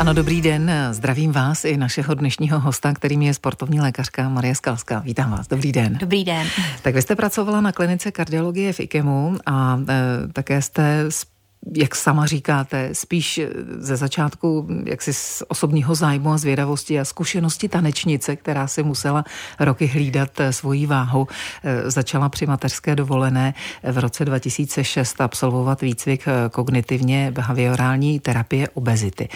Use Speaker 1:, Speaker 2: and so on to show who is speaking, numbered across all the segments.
Speaker 1: Ano, dobrý den. Zdravím vás i našeho dnešního hosta, kterým je sportovní lékařka Marie Skalská. Vítám vás. Dobrý den.
Speaker 2: Dobrý den.
Speaker 1: Tak vy jste pracovala na klinice kardiologie v IKEMu a e, také jste jak sama říkáte, spíš ze začátku jaksi z osobního zájmu a zvědavosti a zkušenosti tanečnice, která si musela roky hlídat eh, svoji váhu, eh, začala při mateřské dovolené v roce 2006 absolvovat výcvik eh, kognitivně behaviorální terapie obezity.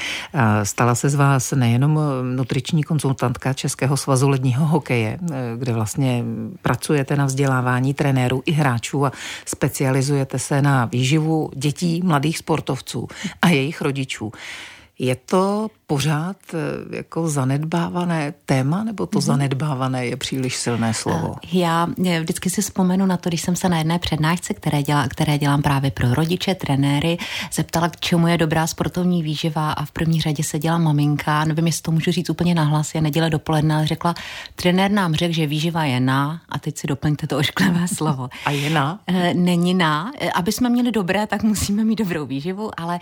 Speaker 1: Stala se z vás nejenom nutriční konzultantka Českého svazu ledního hokeje, kde vlastně pracujete na vzdělávání trenérů i hráčů a specializujete se na výživu dětí, mladých sportovců a jejich rodičů. Je to pořád eh, jako zanedbávané téma, nebo to mm-hmm. zanedbávané je příliš silné slovo?
Speaker 2: Eh, já vždycky si vzpomenu na to, když jsem se na jedné přednášce, které, dělá, které dělám právě pro rodiče, trenéry, zeptala, k čemu je dobrá sportovní výživa a v první řadě se dělá maminka, nevím, jestli to můžu říct úplně nahlas, je neděle dopoledne, ale řekla, trenér nám řekl, že výživa je na, a teď si doplňte to ošklivé slovo.
Speaker 1: A je na?
Speaker 2: Eh, není na. Aby jsme měli dobré, tak musíme mít dobrou výživu, ale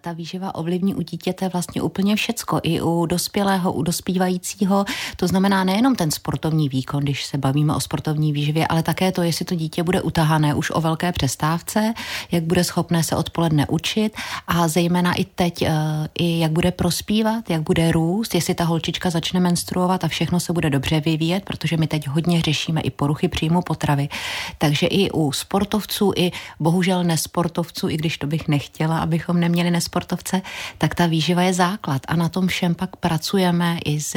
Speaker 2: ta výživa ovlivní u dítěte vlastně úplně vše všecko, i u dospělého, u dospívajícího. To znamená nejenom ten sportovní výkon, když se bavíme o sportovní výživě, ale také to, jestli to dítě bude utahané už o velké přestávce, jak bude schopné se odpoledne učit a zejména i teď, eh, i jak bude prospívat, jak bude růst, jestli ta holčička začne menstruovat a všechno se bude dobře vyvíjet, protože my teď hodně řešíme i poruchy příjmu potravy. Takže i u sportovců, i bohužel nesportovců, i když to bych nechtěla, abychom neměli nesportovce, tak ta výživa je základ. A na tom všem pak pracujeme i z,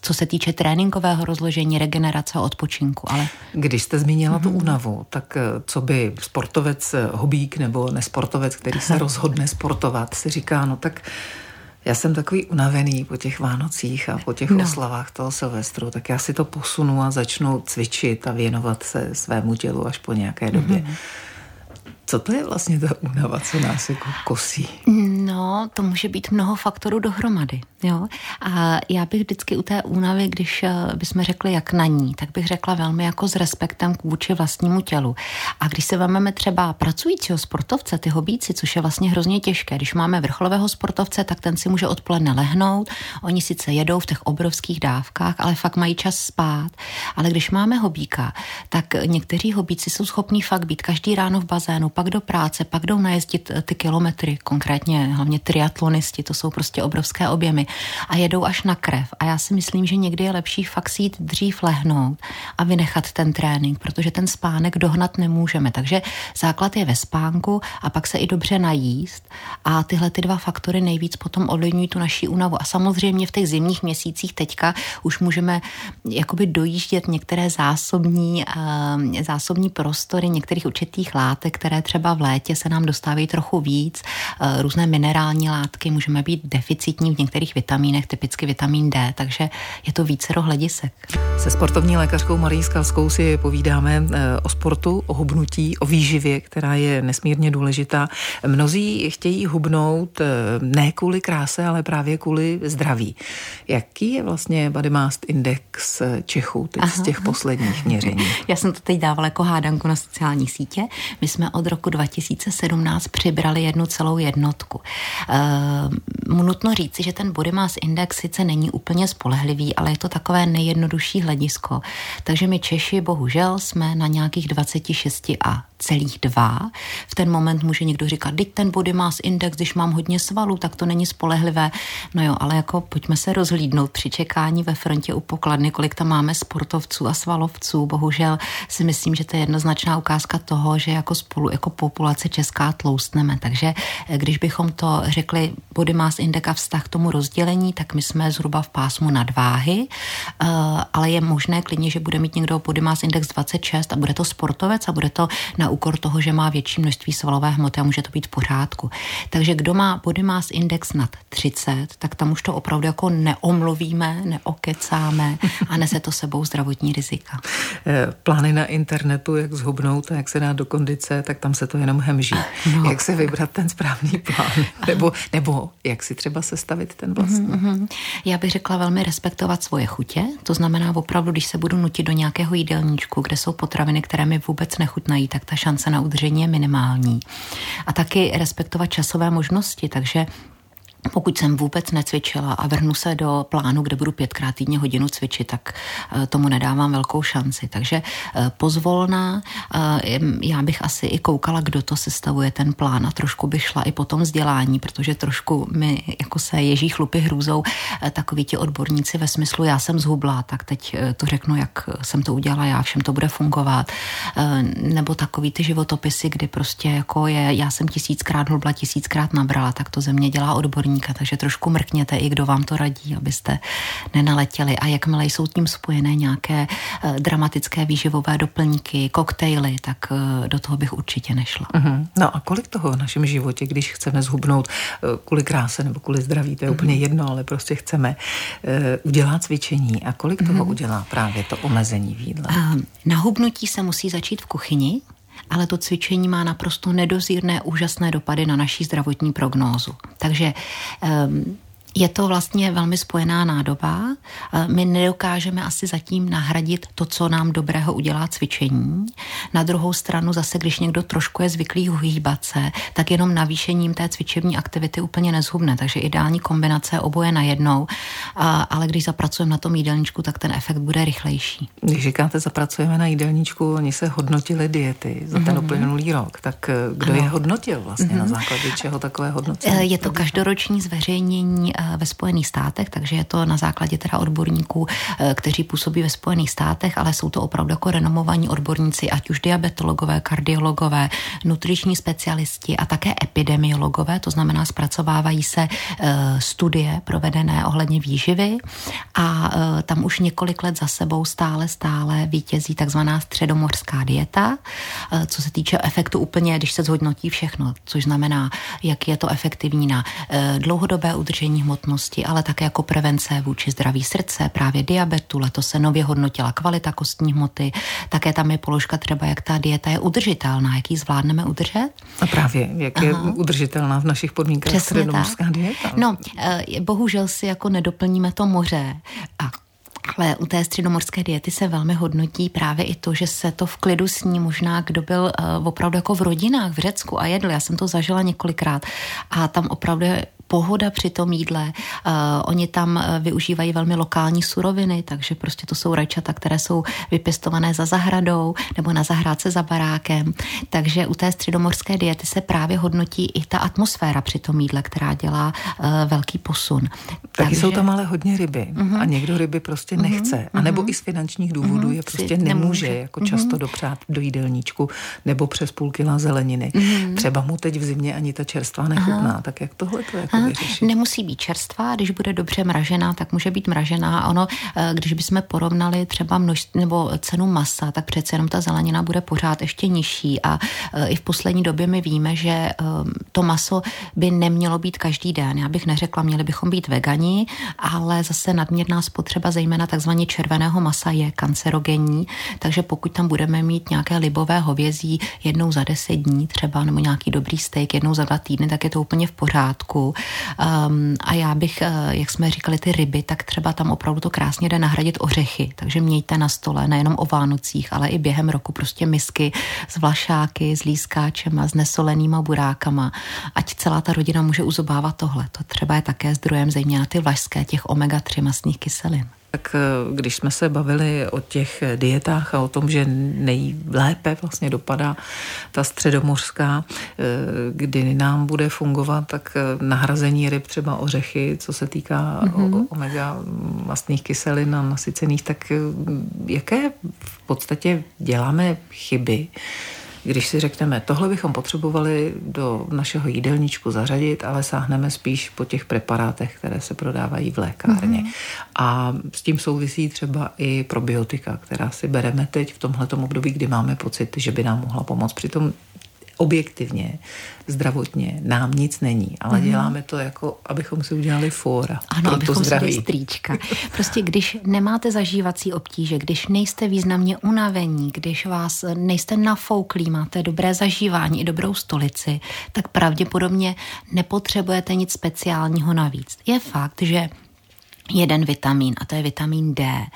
Speaker 2: co se týče tréninkového rozložení, regenerace a odpočinku. Ale...
Speaker 1: Když jste zmínila mm-hmm. tu mhm. únavu, tak eh, co by sportovec, eh, hobík nebo nesportovec, který se rozhodne sportovat, si říká, no tak já jsem takový unavený po těch Vánocích a po těch no. oslavách toho Silvestru, tak já si to posunu a začnu cvičit a věnovat se svému tělu až po nějaké době. Mm-hmm. Co to je vlastně ta únava, co nás jako kosí?
Speaker 2: No, to může být mnoho faktorů dohromady. Jo? A já bych vždycky u té únavy, když eh, bychom řekli, jak na ní, tak bych řekla velmi jako s respektem k vůči vlastnímu tělu. A když se vezmeme třeba pracujícího sportovce, ty hobíci, což je vlastně hrozně těžké, když máme vrcholového sportovce, tak ten si může odpoledne lehnout. Oni sice jedou v těch obrovských dávkách, ale fakt mají čas spát. Ale když máme hobíka, tak někteří hobíci jsou schopní fakt být každý ráno v bazénu, pak do práce, pak jdou najezdit eh, ty kilometry, konkrétně hlavně triatlonisti, to jsou prostě obrovské objemy a jedou až na krev. A já si myslím, že někdy je lepší fakt si jít dřív lehnout a vynechat ten trénink, protože ten spánek dohnat nemůžeme. Takže základ je ve spánku a pak se i dobře najíst a tyhle ty dva faktory nejvíc potom ovlivňují tu naší únavu. A samozřejmě v těch zimních měsících teďka už můžeme jakoby dojíždět některé zásobní, uh, zásobní prostory některých určitých látek, které třeba v létě se nám dostávají trochu víc, uh, různé minerální látky, můžeme být deficitní v některých vitamínech, typicky vitamin D, takže je to více hledisek.
Speaker 1: Se sportovní lékařkou Marí Skalskou si povídáme eh, o sportu, o hubnutí, o výživě, která je nesmírně důležitá. Mnozí chtějí hubnout eh, ne kvůli kráse, ale právě kvůli zdraví. Jaký je vlastně body mass index Čechů teď aha, z těch posledních měření?
Speaker 2: Já jsem to teď dávala jako hádanku na sociální sítě. My jsme od roku 2017 přibrali jednu celou jednotku. Uh, nutno říci, že ten body mass index sice není úplně spolehlivý, ale je to takové nejjednodušší hledisko. Takže my Češi bohužel jsme na nějakých 26 a celých dva. V ten moment může někdo říkat, teď ten body mass index, když mám hodně svalů, tak to není spolehlivé. No jo, ale jako pojďme se rozhlídnout při čekání ve frontě u pokladny, kolik tam máme sportovců a svalovců. Bohužel si myslím, že to je jednoznačná ukázka toho, že jako spolu, jako populace česká tloustneme. Takže eh, když bychom to řekli body mass index a vztah k tomu rozdělení, tak my jsme zhruba v pásmu nadváhy, uh, ale je možné klidně, že bude mít někdo body mass index 26 a bude to sportovec a bude to na na úkor toho, že má větší množství svalové hmoty a může to být v pořádku. Takže kdo má body mass index nad 30, tak tam už to opravdu jako neomluvíme, neokecáme a nese to sebou zdravotní rizika.
Speaker 1: Eh, plány na internetu, jak zhubnout a jak se dá do kondice, tak tam se to jenom hemží. No. Jak se vybrat ten správný plán? Nebo, nebo jak si třeba sestavit ten vlastní? Mm-hmm.
Speaker 2: Já bych řekla velmi respektovat svoje chutě, to znamená opravdu, když se budu nutit do nějakého jídelníčku, kde jsou potraviny, které mi vůbec nechutnají, tak ta šance na udržení je minimální. A taky respektovat časové možnosti, takže pokud jsem vůbec necvičila a vrhnu se do plánu, kde budu pětkrát týdně hodinu cvičit, tak eh, tomu nedávám velkou šanci. Takže eh, pozvolná, eh, já bych asi i koukala, kdo to sestavuje ten plán a trošku bych šla i po tom vzdělání, protože trošku mi jako se ježí chlupy hrůzou takoví ti odborníci ve smyslu, já jsem zhubla, tak teď to řeknu, jak jsem to udělala já, všem to bude fungovat. Nebo takový ty životopisy, kdy prostě jako je, já jsem tisíckrát hubla, tisíckrát nabrala, tak to ze mě dělá odborník odborníka, takže trošku mrkněte i kdo vám to radí, abyste nenaletěli. A jakmile jsou tím spojené nějaké uh, dramatické výživové doplňky, koktejly, tak uh, do toho bych určitě nešla.
Speaker 1: Uh-huh. No a kolik toho v našem životě, když chceme zhubnout uh, kvůli kráse nebo kvůli zdraví, to je uh-huh. úplně jedno, ale prostě chceme udělat cvičení. A kolik toho uh-huh. udělá právě to omezení v jídle?
Speaker 2: Na hubnutí se musí začít v kuchyni, ale to cvičení má naprosto nedozírné úžasné dopady na naší zdravotní prognózu. Takže um, je to vlastně velmi spojená nádoba. My nedokážeme asi zatím nahradit to, co nám dobrého udělá cvičení. Na druhou stranu zase, když někdo trošku je zvyklý hýbat se, tak jenom navýšením té cvičební aktivity úplně nezhubne. Takže ideální kombinace oboje najednou. Ale když zapracujeme na tom jídelníčku, tak ten efekt bude rychlejší.
Speaker 1: Když říkáte, zapracujeme na jídelníčku, oni se hodnotili diety za ten mm-hmm. uplynulý rok. Tak eh, kdo ano. je hodnotil vlastně mm-hmm. na základě čeho takové hodnocení?
Speaker 2: Eh, je to každoroční zveřejnění eh, ve Spojených státech, takže je to na základě teda odborníků, eh, kteří působí ve Spojených státech, ale jsou to opravdu jako renomovaní odborníci, ať už diabetologové, kardiologové, nutriční specialisti a také epidemiologové, to znamená zpracovávají se eh, studie provedené ohledně výživy a eh, tam už několik let za sebou stále, stále vítězí takzvaná středomořská dieta, co se týče efektu úplně, když se zhodnotí všechno, což znamená, jak je to efektivní na dlouhodobé udržení hmotnosti, ale také jako prevence vůči zdraví srdce, právě diabetu. Letos se nově hodnotila kvalita kostní hmoty. Také tam je položka třeba, jak ta dieta je udržitelná, jak ji zvládneme udržet.
Speaker 1: A právě, jak Aha. je udržitelná v našich podmínkách Přesně tak. dieta.
Speaker 2: No, eh, bohužel si jako nedoplníme to moře a ale u té středomorské diety se velmi hodnotí právě i to, že se to v klidu sní možná, kdo byl uh, opravdu jako v rodinách v Řecku a jedl. Já jsem to zažila několikrát a tam opravdu je pohoda při tom jídle. Uh, oni tam eh, využívají velmi lokální suroviny, takže prostě to jsou rajčata, které jsou vypěstované za zahradou nebo na zahrádce za barákem. Takže u té středomorské diety se právě hodnotí i ta atmosféra při tom jídle, která dělá uh, velký posun.
Speaker 1: Taky takže... jsou tam ale hodně ryby uh-huh. a někdo ryby prostě mhm. nechce. Uh-huh. A nebo uh-huh. i z finančních důvodů uh-huh. je prostě nemůže, nemůže jako uh-huh. často dopřát do jídelníčku nebo přes půl kila zeleniny. Uh-huh. Třeba mu teď v zimě ani ta čerstvá nechutná. Uh-huh. Tak jak tohle to jako Aha,
Speaker 2: Nemusí být čerstvá, když bude dobře mražená, tak může být mražená. Ono, eh, když bychom porovnali třeba množství nebo cenu masa, tak přece jenom ta zelenina bude pořád ještě nižší. A eh, i v poslední době my víme, že eh, to maso by nemělo být každý den. Já bych neřekla, měli bychom být vegani, ale zase nadměrná spotřeba, zejména takzvaně červeného masa, je kancerogenní. Takže pokud tam budeme mít nějaké libové hovězí jednou za deset dní třeba, nebo nějaký dobrý steak jednou za dva týdny, tak je to úplně v pořádku. Um, a já bych, uh, jak jsme říkali, ty ryby, tak třeba tam opravdu to krásně jde nahradit ořechy. Takže mějte na stole nejenom o Vánocích, ale i během roku prostě misky s vlašáky, s lískáčema, s nesolenýma burákama. Ať celá ta rodina může uzobávat tohle. To třeba je také zdrojem zejména ty vlašské, těch omega-3 masných kyselin.
Speaker 1: Tak eh, když jsme se bavili o těch dietách a o tom, že nejlépe vlastně dopadá ta středomořská, eh, kdy nám bude fungovat, tak eh, nahrazení ryb, třeba ořechy, co se týká mm-hmm. omega mastných kyselin a nasycených, tak jaké v podstatě děláme chyby, když si řekneme, tohle bychom potřebovali do našeho jídelníčku zařadit, ale sáhneme spíš po těch preparátech, které se prodávají v lékárně. Mm-hmm. A s tím souvisí třeba i probiotika, která si bereme teď v tomhle období, kdy máme pocit, že by nám mohla pomoct. Přitom objektivně, zdravotně nám nic není, ale mm. děláme to jako, abychom si udělali fóra.
Speaker 2: Ano, abychom to zdraví. si strýčka. Prostě když nemáte zažívací obtíže, když nejste významně unavení, když vás nejste nafouklí, máte dobré zažívání i dobrou stolici, tak pravděpodobně nepotřebujete nic speciálního navíc. Je fakt, že jeden vitamin a to je vitamin D.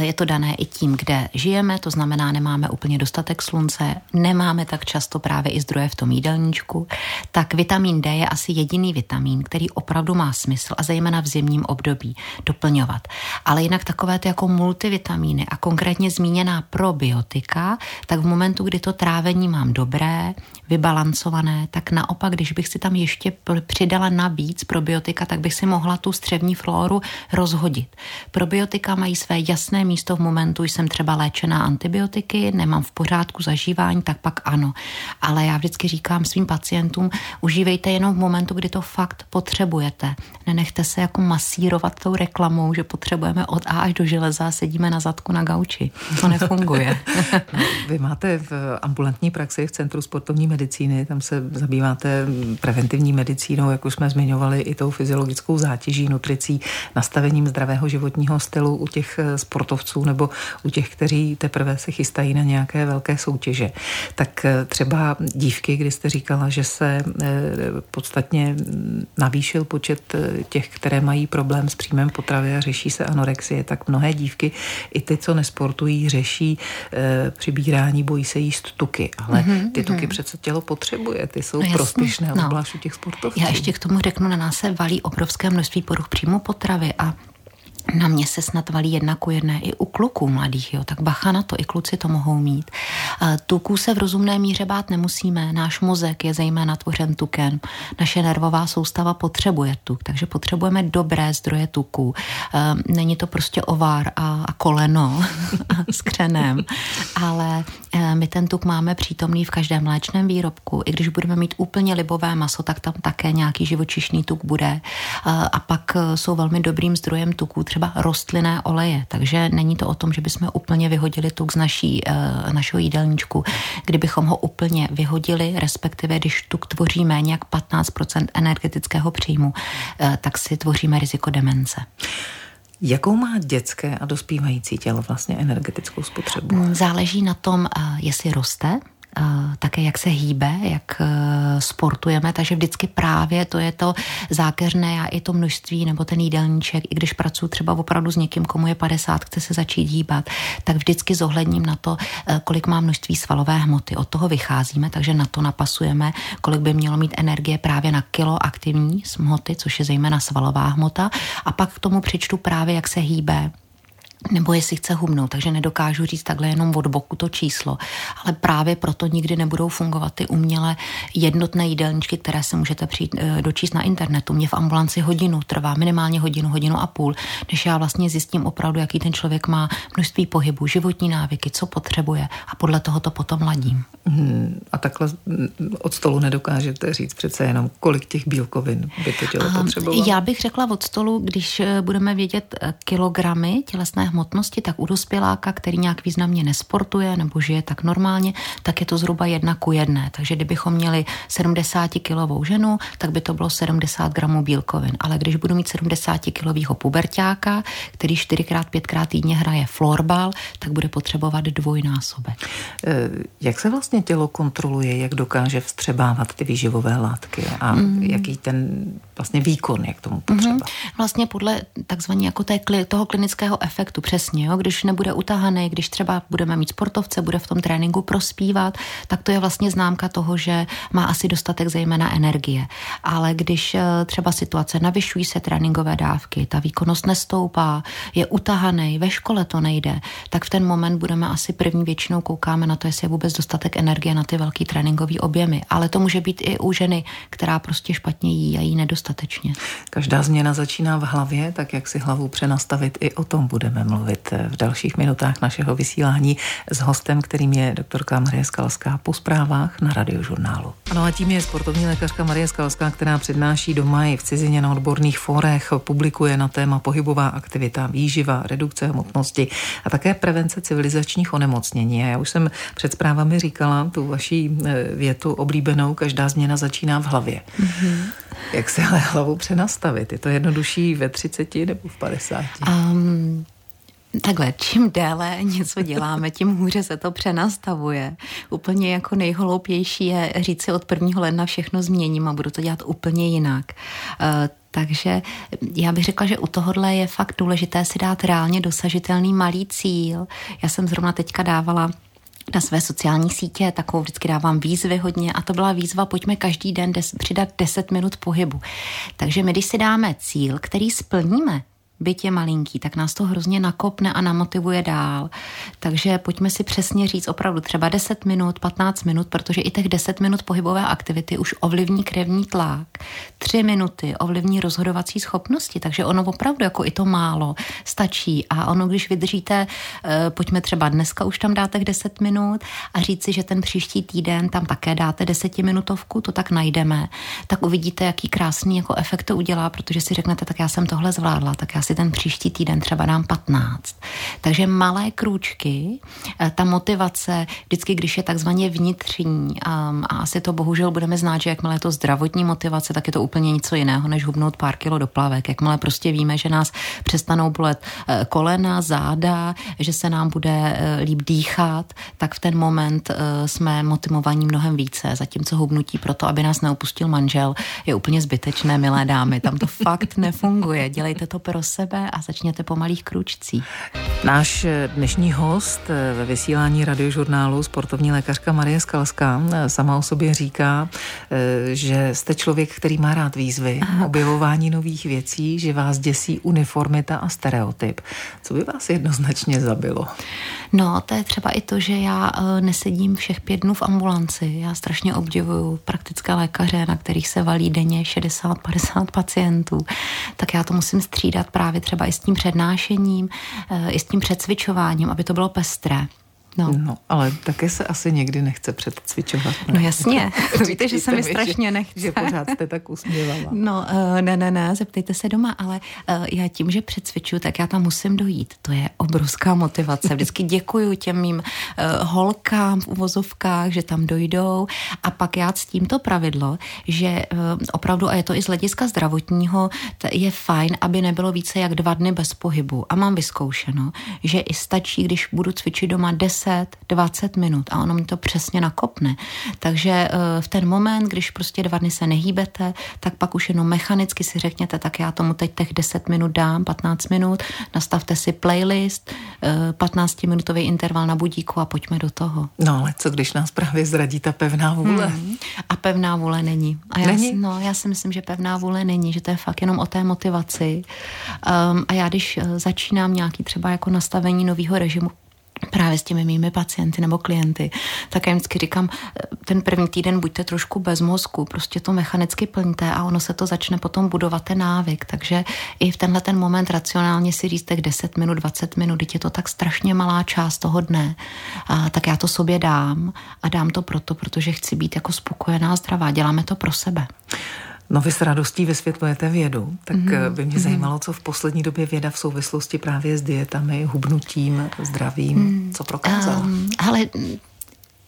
Speaker 2: Je to dané i tím, kde žijeme, to znamená, nemáme úplně dostatek slunce, nemáme tak často právě i zdroje v tom jídelníčku, tak vitamin D je asi jediný vitamin, který opravdu má smysl a zejména v zimním období doplňovat. Ale jinak takové ty jako multivitamíny a konkrétně zmíněná probiotika, tak v momentu, kdy to trávení mám dobré, vybalancované, tak naopak, když bych si tam ještě přidala navíc probiotika, tak bych si mohla tu střevní floru rozhodit. Probiotika mají své jasné místo v momentu, jsem třeba léčená antibiotiky, nemám v pořádku zažívání, tak pak ano. Ale já vždycky říkám svým pacientům, užívejte jenom v momentu, kdy to fakt potřebujete. Nenechte se jako masírovat tou reklamou, že potřebujeme od A až do železa a sedíme na zadku na gauči. To nefunguje.
Speaker 1: Vy máte v ambulantní praxi v Centru sportovní medicíny, tam se zabýváte preventivní medicínou, jak už jsme zmiňovali, i tou fyziologickou zátěží, nutricí, nastavení nastavením zdravého životního stylu u těch eh, sportovců nebo u těch, kteří teprve se chystají na nějaké velké soutěže. Tak eh, třeba dívky, kdy jste říkala, že se eh, podstatně navýšil počet těch, které mají problém s příjmem potravy a řeší se anorexie, tak mnohé dívky, i ty, co nesportují, řeší přibírání, bojí se jíst tuky. Ale mm-hmm, ty tuky mm-hmm. přece tělo potřebuje, ty jsou no, prospěšné, no. obzvlášť u těch sportovců.
Speaker 2: Já ještě k tomu řeknu, na nás se valí obrovské množství poruch příjmu potravy a na mě se snad valí jedna ku jedné i u kluků mladých, jo, tak bacha na to, i kluci to mohou mít. Tuků se v rozumné míře bát nemusíme, náš mozek je zejména tvořen tukem, naše nervová soustava potřebuje tuk, takže potřebujeme dobré zdroje tuku. Není to prostě ovár a, a koleno s křenem, ale e, my ten tuk máme přítomný v každém mléčném výrobku. I když budeme mít úplně libové maso, tak tam také nějaký živočišný tuk bude. A pak e, jsou velmi dobrým zdrojem tuků třeba rostlinné oleje, takže není to o tom, že bychom úplně vyhodili tuk z naší, uh, našeho jídelníčku. Kdybychom ho úplně vyhodili, respektive když tuk tvoří méně jak 15% energetického příjmu, uh, tak si tvoříme riziko demence.
Speaker 1: Jakou má dětské a dospívající tělo vlastně energetickou spotřebu?
Speaker 2: Mm, záleží na tom, uh, jestli roste, také jak se hýbe, jak e, sportujeme, takže vždycky právě to je to zákeřné a i to množství nebo ten jídelníček, i když pracuji třeba opravdu s někým, komu je 50, chce se začít hýbat, tak vždycky zohledním na to, e, kolik má množství svalové hmoty. Od toho vycházíme, takže na to napasujeme, kolik by mělo mít energie právě na kilo aktivní hmoty, což je zejména svalová hmota, a pak k tomu přičtu právě, jak se hýbe, nebo jestli chce hubnout, takže nedokážu říct takhle jenom od boku to číslo. Ale právě proto nikdy nebudou fungovat ty umělé jednotné jídelníčky, které se můžete přijít, e, dočíst na internetu. Mě v ambulanci hodinu trvá, minimálně hodinu, hodinu a půl, než já vlastně zjistím opravdu, jaký ten člověk má množství pohybu, životní návyky, co potřebuje a podle toho to potom ladím.
Speaker 1: Hmm, a takhle od stolu nedokážete říct přece jenom, kolik těch bílkovin by to tělo potřebovalo?
Speaker 2: Já bych řekla od stolu, když e, budeme vědět e, kilogramy tělesné hmotnosti, tak u dospěláka, který nějak významně nesportuje nebo žije tak normálně, tak je to zhruba jedna ku jedné. Takže kdybychom měli 70 kilovou ženu, tak by to bylo 70 gramů bílkovin. Ale když budu mít 70 kilového pubertáka, který 4x, 5x týdně hraje florbal, tak bude potřebovat dvojnásobek.
Speaker 1: Eh, jak se vlastně tělo kontroluje, jak dokáže vstřebávat ty výživové látky a mm. jaký ten vlastně výkon je k tomu potřeba? Mm-hmm.
Speaker 2: Vlastně podle takzvaně jako té, toho klinického efektu tu přesně, jo? když nebude utahaný, když třeba budeme mít sportovce, bude v tom tréninku prospívat, tak to je vlastně známka toho, že má asi dostatek zejména energie. Ale když eh, třeba situace navyšují se tréninkové dávky, ta výkonnost nestoupá, je utahaný, ve škole to nejde, tak v ten moment budeme asi první většinou koukáme na to, jestli je vůbec dostatek energie na ty velký tréninkové objemy. Ale to může být i u ženy, která prostě špatně jí a jí nedostatečně.
Speaker 1: Každá změna začíná v hlavě, tak jak si hlavu přenastavit, i o tom budeme mluvit v dalších minutách našeho vysílání s hostem, kterým je doktorka Marie Skalská po zprávách na radiožurnálu. Ano a tím je sportovní lékařka Marie Skalská, která přednáší doma i v cizině na odborných fórech, publikuje na téma pohybová aktivita, výživa, redukce hmotnosti a také prevence civilizačních onemocnění. A já už jsem před zprávami říkala tu vaší eh, větu oblíbenou, každá změna začíná v hlavě. Mm-hmm. Jak se ale hlavu přenastavit? Je to jednodušší ve 30 nebo v 50? Um,
Speaker 2: Takhle, čím déle něco děláme, tím hůře se to přenastavuje. Úplně jako nejhloupější je říct si od 1. ledna všechno změním a budu to dělat úplně jinak. Eh, Takže já bych řekla, že u tohohle je fakt důležité si dát reálně dosažitelný malý cíl. Já jsem zrovna teďka dávala na své sociální sítě, takovou vždycky dávám výzvy hodně a to byla výzva, pojďme každý den des, přidat 10 minut pohybu. Takže my, když si dáme cíl, který splníme, byť je malinký, tak nás to hrozně nakopne a namotivuje dál. Takže pojďme si přesně říct opravdu třeba 10 minut, 15 minut, protože i těch 10 minut pohybové aktivity už ovlivní krevní tlak. 3 minuty ovlivní rozhodovací schopnosti, takže ono opravdu jako i to málo stačí. A ono, když vydržíte, eh, pojďme třeba dneska už tam dáte 10 minut a říci, že ten příští týden tam také dáte desetiminutovku, to tak najdeme, tak uvidíte, jaký krásný jako efekt to udělá, protože si řeknete, tak já jsem tohle zvládla, tak já si ten příští týden třeba dám 15. Takže malé krůčky, eh, ta motivace, vždycky, když je takzvaně vnitřní, a, a asi to bohužel budeme znát, že jakmile je to zdravotní motivace, tak je to úplně něco jiného, než hubnout pár kilo do plavek. Jakmile prostě víme, že nás přestanou bolet eh, kolena, záda, že se nám bude eh, líp dýchat, tak v ten moment jsme motivovaní mnohem více. Zatímco hubnutí proto, aby nás neopustil manžel, je úplně zbytečné, milé dámy. Tam to fakt nefunguje. Dělejte to pro a začněte po malých kručcích.
Speaker 1: Náš dnešní host ve vysílání radiožurnálu sportovní lékařka Marie Skalská sama o sobě říká, že jste člověk, který má rád výzvy, Aha. objevování nových věcí, že vás děsí uniformita a stereotyp. Co by vás jednoznačně zabilo?
Speaker 2: No, to je třeba i to, že já eh, nesedím všech pět dnů v ambulanci. Já strašně obdivuju praktické lékaře, na kterých se valí denně 60-50 pacientů. Tak já to musím střídat právě třeba i s tím přednášením, eh, i s tím předcvičováním, aby to bylo pestré.
Speaker 1: No. no, ale také se asi někdy nechce předcvičovat.
Speaker 2: Ne? No jasně, víte, že se mi strašně nechce.
Speaker 1: Že pořád jste tak usměvala.
Speaker 2: No, uh, ne, ne, ne, zeptejte se doma, ale uh, já tím, že předcvičuju, tak já tam musím dojít. To je obrovská motivace. Vždycky děkuju těm mým uh, holkám v uvozovkách, že tam dojdou a pak já s tímto pravidlo, že uh, opravdu, a je to i z hlediska zdravotního, je fajn, aby nebylo více jak dva dny bez pohybu. A mám vyzkoušeno, že i stačí, když budu cvičit doma 10 10, 20 minut a ono mi to přesně nakopne. Takže eh, v ten moment, když prostě dva dny se nehýbete, tak pak už jenom mechanicky si řekněte, tak já tomu teď těch 10 minut dám, 15 minut, nastavte si playlist, 15 eh, interval na budíku a pojďme do toho.
Speaker 1: No ale co když nás právě zradí ta pevná vůle? Hmm.
Speaker 2: A pevná vůle není. A já, není? No, já si myslím, že pevná vůle není, že to je fakt jenom o té motivaci. Um, a já když eh, začínám nějaký třeba jako nastavení nového režimu, právě s těmi mými pacienty nebo klienty, tak já vždycky říkám, ten první týden buďte trošku bez mozku, prostě to mechanicky plňte a ono se to začne potom budovat ten návyk, takže i v tenhle ten moment racionálně si říct, tak 10 minut, 20 minut, je to tak strašně malá část toho dne, a, tak já to sobě dám a dám to proto, protože chci být jako spokojená, zdravá, děláme to pro sebe.
Speaker 1: No vy s radostí vysvětlujete vědu, tak mm-hmm. by mě mhm. zajímalo, co v poslední době věda v souvislosti právě s dietami, hubnutím, zdravím, mm. co prokázala. Um,
Speaker 2: ale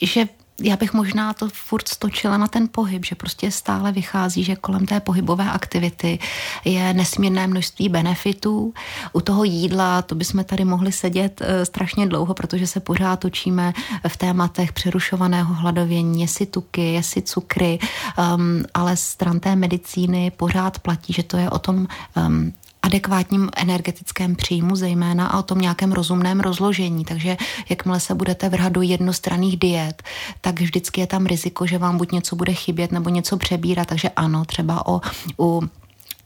Speaker 2: že já bych možná to furt stočila na ten pohyb, že prostě stále vychází, že kolem té pohybové aktivity je nesmírné množství benefitů. U toho jídla, to bychom tady mohli sedět e, strašně dlouho, protože se pořád točíme v tématech přerušovaného hladovění, jestli tuky, jestli cukry, um, ale stran té medicíny pořád platí, že to je o tom um, adekvátním energetickém příjmu zejména a o tom nějakém rozumném rozložení. Takže jakmile se budete vrhat do jednostranných diet, tak vždycky je tam riziko, že vám buď něco bude chybět nebo něco přebírat. Takže ano, třeba o, u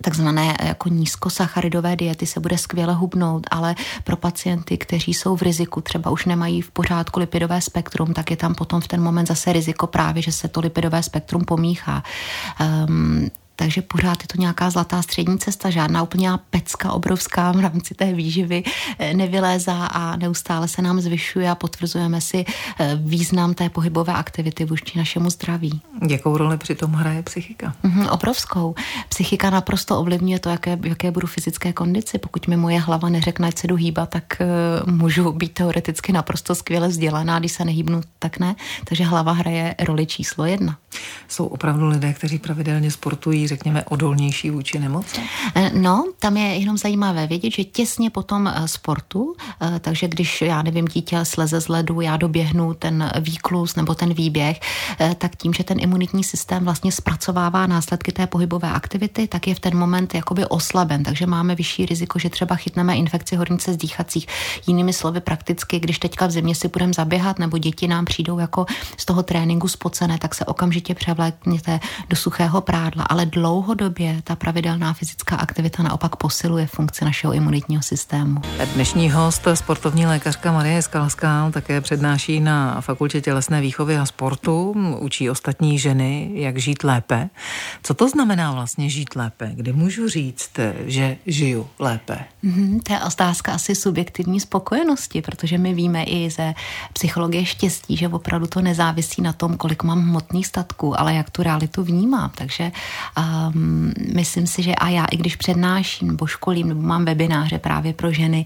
Speaker 2: takzvané jako nízkosacharidové diety se bude skvěle hubnout, ale pro pacienty, kteří jsou v riziku, třeba už nemají v pořádku lipidové spektrum, tak je tam potom v ten moment zase riziko právě, že se to lipidové spektrum pomíchá. Um, takže pořád je to nějaká zlatá střední cesta, žádná úplně pecka obrovská v rámci té výživy eh, nevylézá a neustále se nám zvyšuje a potvrzujeme si eh, význam té pohybové aktivity vůči našemu zdraví.
Speaker 1: Jakou roli při tom hraje psychika?
Speaker 2: Mm-hmm, obrovskou. Psychika naprosto ovlivňuje to, jaké, jaké budu fyzické kondici. Pokud mi moje hlava neřekne, ať se jdu hýbat, tak uh, můžu být teoreticky naprosto skvěle vzdělaná, když se nehýbnu, tak ne. Takže hlava hraje roli číslo jedna.
Speaker 1: Jsou opravdu lidé, kteří pravidelně sportují řekněme, odolnější vůči nemoci?
Speaker 2: Eh, no, tam je jenom zajímavé vědět, že těsně po tom eh, sportu, eh, takže když, já nevím, dítě sleze z ledu, já doběhnu ten výklus nebo ten výběh, tak tím, že ten imunitní systém vlastně zpracovává následky té pohybové aktivity, tak je v ten moment jakoby oslaben, takže máme vyšší riziko, že třeba chytneme infekci hornice z dýchacích. Jinými slovy, prakticky, když teďka v zimě si budeme zaběhat nebo děti nám přijdou jako z toho tréninku spocené, tak se okamžitě převlékněte do suchého prádla, ale dlouhodobě ta pravidelná fyzická aktivita naopak posiluje funkci našeho imunitního systému.
Speaker 1: Dnešní host, sportovní lékařka Marie Skalská, také přednáší na Fakultě tělesné výchovy a sportu, učí ostatní ženy, jak žít lépe. Co to znamená vlastně žít lépe? Kdy můžu říct, že žiju lépe?
Speaker 2: Mm-hmm, to je otázka asi subjektivní spokojenosti, protože my víme i ze psychologie štěstí, že opravdu to nezávisí na tom, kolik mám hmotných statků, ale jak tu realitu vnímám. Takže um, myslím si, že a já, i když přednáším nebo školím, nebo mám webináře právě pro ženy,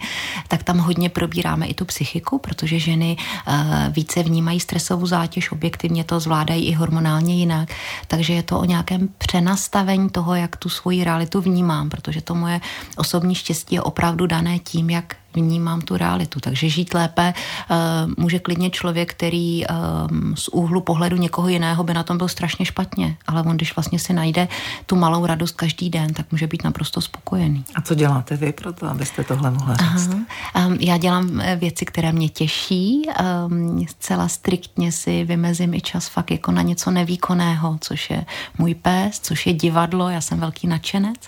Speaker 2: tak tam hodně probíráme i tu psychiku, protože ženy uh, více vnímají stresovou zátěž, objektivně to zvládají i hormonálně jinak. Takže je to o nějakém přenastavení toho, jak tu svoji realitu vnímám, protože to moje osobní štěstí je opravdu dané tím, jak vnímám tu realitu. Takže žít lépe uh, může klidně člověk, který um, z úhlu pohledu někoho jiného by na tom byl strašně špatně, ale on, když vlastně si najde tu malou radost každý den, tak může být naprosto spokojený.
Speaker 1: A co děláte vy pro to, abyste tohle mohla říct? Aha.
Speaker 2: Um, já dělám eh, věci, které mě těší. Um, zcela striktně si vymezím i čas fakt jako na něco nevýkonného, což je můj pes, což je divadlo, já jsem velký nadšenec,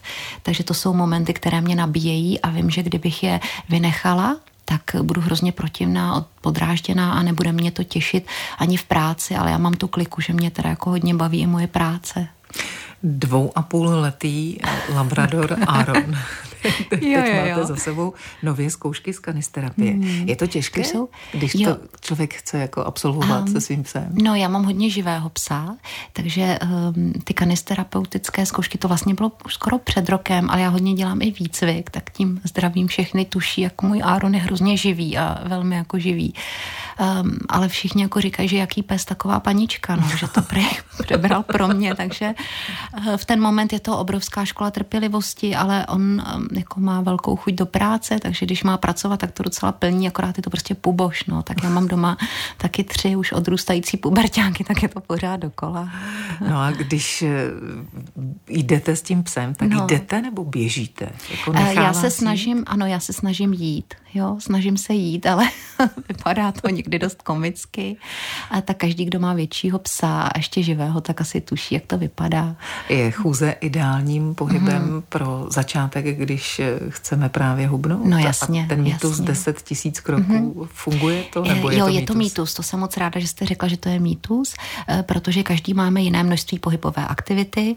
Speaker 2: takže to jsou momenty, které mě nabíjejí a vím, že kdybych je vynechala nechala, tak budu hrozně protivná, podrážděná a nebude mě to těšit ani v práci, ale já mám tu kliku, že mě teda jako hodně baví i moje práce.
Speaker 1: Dvou a půl letý Labrador Aaron. Teď jo, jo, jo. máte za sebou nové zkoušky z kanisterapie. Mm. Je to těžké, jsou, když jo. to člověk chce jako absolvovat um, se svým psem?
Speaker 2: No, já mám hodně živého psa, takže um, ty kanisterapeutické zkoušky, to vlastně bylo už skoro před rokem, ale já hodně dělám i výcvik, tak tím zdravím všechny tuší, jako můj Aaron je hrozně živý a velmi jako živý. Um, ale všichni jako říkají, že jaký pes, taková panička, no, že to pre, prebral pro mě, takže v ten moment je to obrovská škola trpělivosti, ale on jako má velkou chuť do práce, takže když má pracovat, tak to docela plní, akorát je to prostě puboš, no. Tak já mám doma taky tři už odrůstající puberťáky, tak je to pořád dokola.
Speaker 1: No a když eh, jdete s tím psem, tak no. jdete nebo běžíte?
Speaker 2: Jako eh, já se snažím, ano, já se snažím jít jo, snažím se jít, ale vypadá to někdy dost komicky. A tak každý, kdo má většího psa a ještě živého, tak asi tuší, jak to vypadá.
Speaker 1: Je chůze ideálním pohybem mm. pro začátek, když chceme právě hubnout?
Speaker 2: No jasně.
Speaker 1: A ten mýtus jasně. 10 tisíc kroků, mm. funguje to? Nebo je
Speaker 2: jo,
Speaker 1: to
Speaker 2: je to mýtus. To jsem moc ráda, že jste řekla, že to je mýtus, eh, protože každý máme jiné množství pohybové aktivity.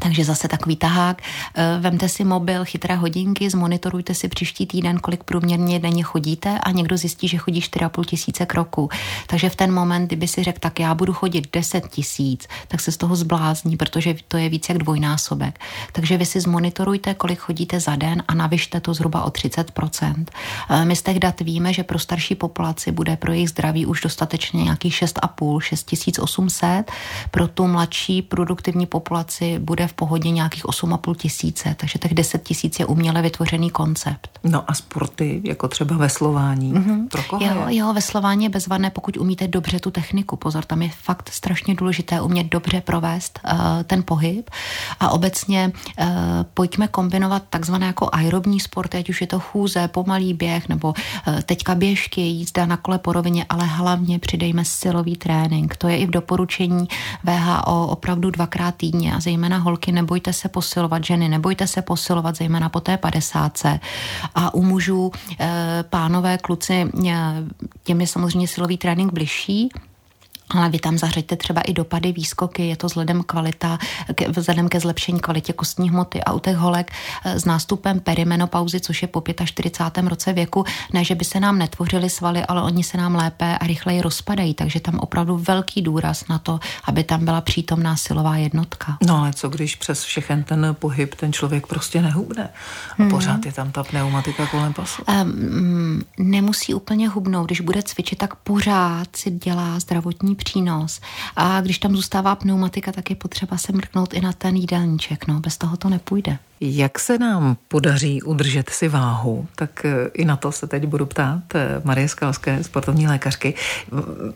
Speaker 2: Takže zase takový tahák. Eh, vemte si mobil, chytré hodinky, zmonitorujte si příští týden, kolik průměrně denně chodíte a někdo zjistí, že chodí 4,5 tisíce kroků. Takže v ten moment, kdyby si řekl, tak já budu chodit 10 tisíc, tak se z toho zblázní, protože to je víc jak dvojnásobek. Takže vy si zmonitorujte, kolik chodíte za den a navyšte to zhruba o 30%. Eh, my z těch dat víme, že pro starší populaci bude pro jejich zdraví už dostatečně nějakých 6,5, 6800. Pro tu mladší produktivní populaci bude v pohodě nějakých 8,5 tisíce, takže tak 10 tisíc je uměle vytvořený koncept.
Speaker 1: No a sporty, jako třeba veslování, mm-hmm. pro koho
Speaker 2: jo, je? jo, veslování je bezvadné, pokud umíte dobře tu techniku. Pozor, tam je fakt strašně důležité umět dobře provést uh, ten pohyb a obecně uh, pojďme kombinovat takzvané jako aerobní sporty, ať už je to chůze, pomalý běh nebo uh, teďka běžky, jízda na kole po rovině, ale hlavně přidejme silový trénink. To je i v doporučení VHO opravdu dvakrát týdně a zejména holky, nebojte se posilovat, ženy, nebojte se posilovat, zejména po té padesátce. A u mužů, eh, pánové, kluci, eh, těm je samozřejmě silový trénink bližší, ale vy tam zařeďte třeba i dopady výskoky, je to vzhledem kvalita, ke, vzhledem ke zlepšení kvalitě kostní hmoty a u těch holek eh, s nástupem perimenopauzy, což je po 45. roce věku, ne, že by se nám netvořily svaly, ale oni se nám lépe a rychleji rozpadají, takže tam opravdu velký důraz na to, aby tam byla přítomná silová jednotka.
Speaker 1: No ale co když přes všechen ten pohyb ten člověk prostě nehubne a hmm. pořád je tam ta pneumatika kolem pasu? Um,
Speaker 2: nemusí úplně hubnout, když bude cvičit, tak pořád si dělá zdravotní přínos. A když tam zůstává pneumatika, tak je potřeba se mrknout i na ten jídelníček. No, bez toho to nepůjde.
Speaker 1: Jak se nám podaří udržet si váhu, tak eh, i na to se teď budu ptát eh, Marie Skalské, sportovní lékařky.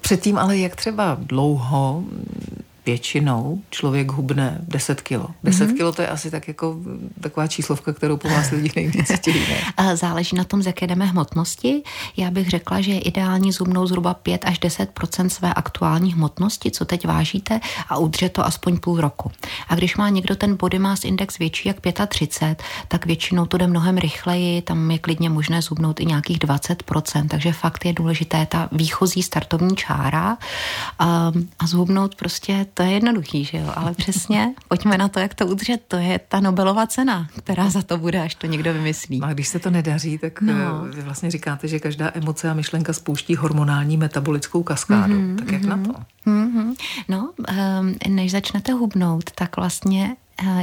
Speaker 1: Předtím ale jak třeba dlouho většinou člověk hubne 10 kilo. 10 mm-hmm. kilo to je asi tak jako taková číslovka, kterou po vás lidi nejvíc chtějí.
Speaker 2: Ne? Záleží na tom, z jaké jdeme hmotnosti. Já bych řekla, že je ideální zubnout zhruba 5 až 10% své aktuální hmotnosti, co teď vážíte, a udržet to aspoň půl roku. A když má někdo ten body mass index větší jak 35, tak většinou to jde mnohem rychleji, tam je klidně možné zubnout i nějakých 20% takže fakt je důležité ta výchozí startovní čára a, a zhubnout prostě to je jednoduchý, že jo, ale přesně, pojďme na to, jak to udržet, to je ta Nobelova cena, která za to bude, až to někdo vymyslí.
Speaker 1: A když se to nedaří, tak no. Eh, vy vlastně říkáte, že každá emoce a myšlenka spouští hormonální metabolickou kaskádu. Mm-hmm, tak jak mm-hmm. na to?
Speaker 2: Mm-hmm. No, um, než začnete hubnout, tak vlastně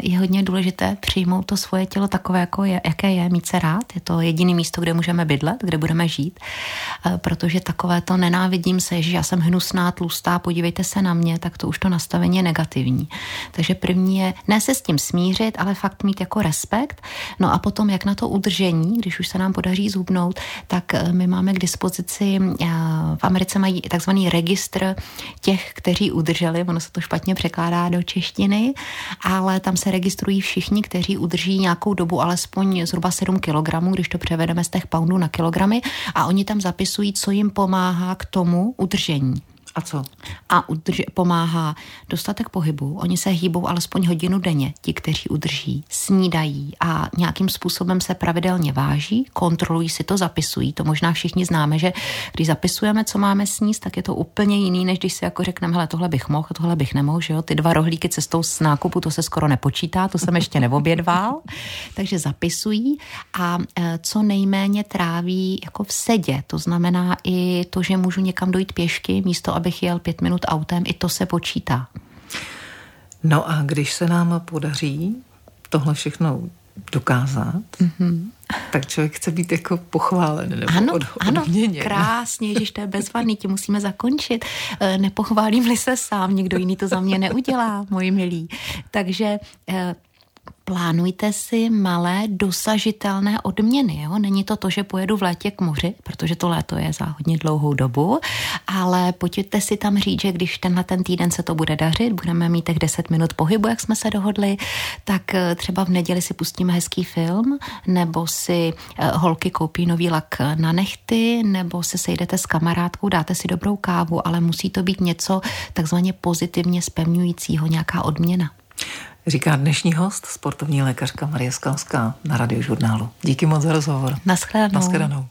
Speaker 2: je hodně důležité přijmout to svoje tělo takové, jako je, jaké je, mít se rád. Je to jediný místo, kde můžeme bydlet, kde budeme žít, eh, protože takové to nenávidím se, že já jsem hnusná, tlustá, podívejte se na mě, tak to už to nastavení je negativní. Takže první je ne se s tím smířit, ale fakt mít jako respekt. No a potom, jak na to udržení, když už se nám podaří zhubnout, tak eh, my máme k dispozici, v Americe mají takzvaný registr těch, kteří udrželi, ono se to špatně překládá do češtiny, ale tam se registrují všichni, kteří udrží nějakou dobu alespoň zhruba 7 kg, když to převedeme z těch poundů na kilogramy a oni tam zapisují, co jim pomáhá k tomu udržení.
Speaker 1: A co?
Speaker 2: A udrž, pomáhá dostatek pohybu. Oni se hýbou alespoň hodinu denně, ti, kteří udrží, snídají a nějakým způsobem se pravidelně váží, kontrolují si to, zapisují. To možná všichni známe, že když zapisujeme, co máme sníst, tak je to úplně jiný, než když si jako řekneme, hele, tohle bych mohl, tohle bych nemohl, že jo? Ty dva rohlíky cestou z nákupu, to se skoro nepočítá, to jsem ještě neobědval. Takže zapisují a e, co nejméně tráví jako v sedě. To znamená i to, že můžu někam dojít pěšky, místo abych jel pět minut autem, i to se počítá.
Speaker 1: No a když se nám podaří tohle všechno dokázat, mm-hmm. tak člověk chce být jako pochválen nebo
Speaker 2: ano,
Speaker 1: od,
Speaker 2: ano, krásně, že to je bezvadný, ti musíme zakončit. E, nepochválím-li se sám, někdo jiný to za mě neudělá, moji milí. Takže e, plánujte si malé dosažitelné odměny. Jo? Není to to, že pojedu v létě k moři, protože to léto je za hodně dlouhou dobu, ale pojďte si tam říct, že když tenhle ten týden se to bude dařit, budeme mít těch 10 minut pohybu, jak jsme se dohodli, tak eh, třeba v neděli si pustíme hezký film, nebo si eh, holky koupí nový lak na nechty, nebo se sejdete s kamarádkou, dáte si dobrou kávu, ale musí to být něco takzvaně pozitivně spevňujícího, nějaká odměna.
Speaker 1: Říká dnešní host, sportovní lékařka Marie Skalská na radiožurnálu. Díky moc za rozhovor.
Speaker 2: Naschledanou.
Speaker 1: Naschledanou.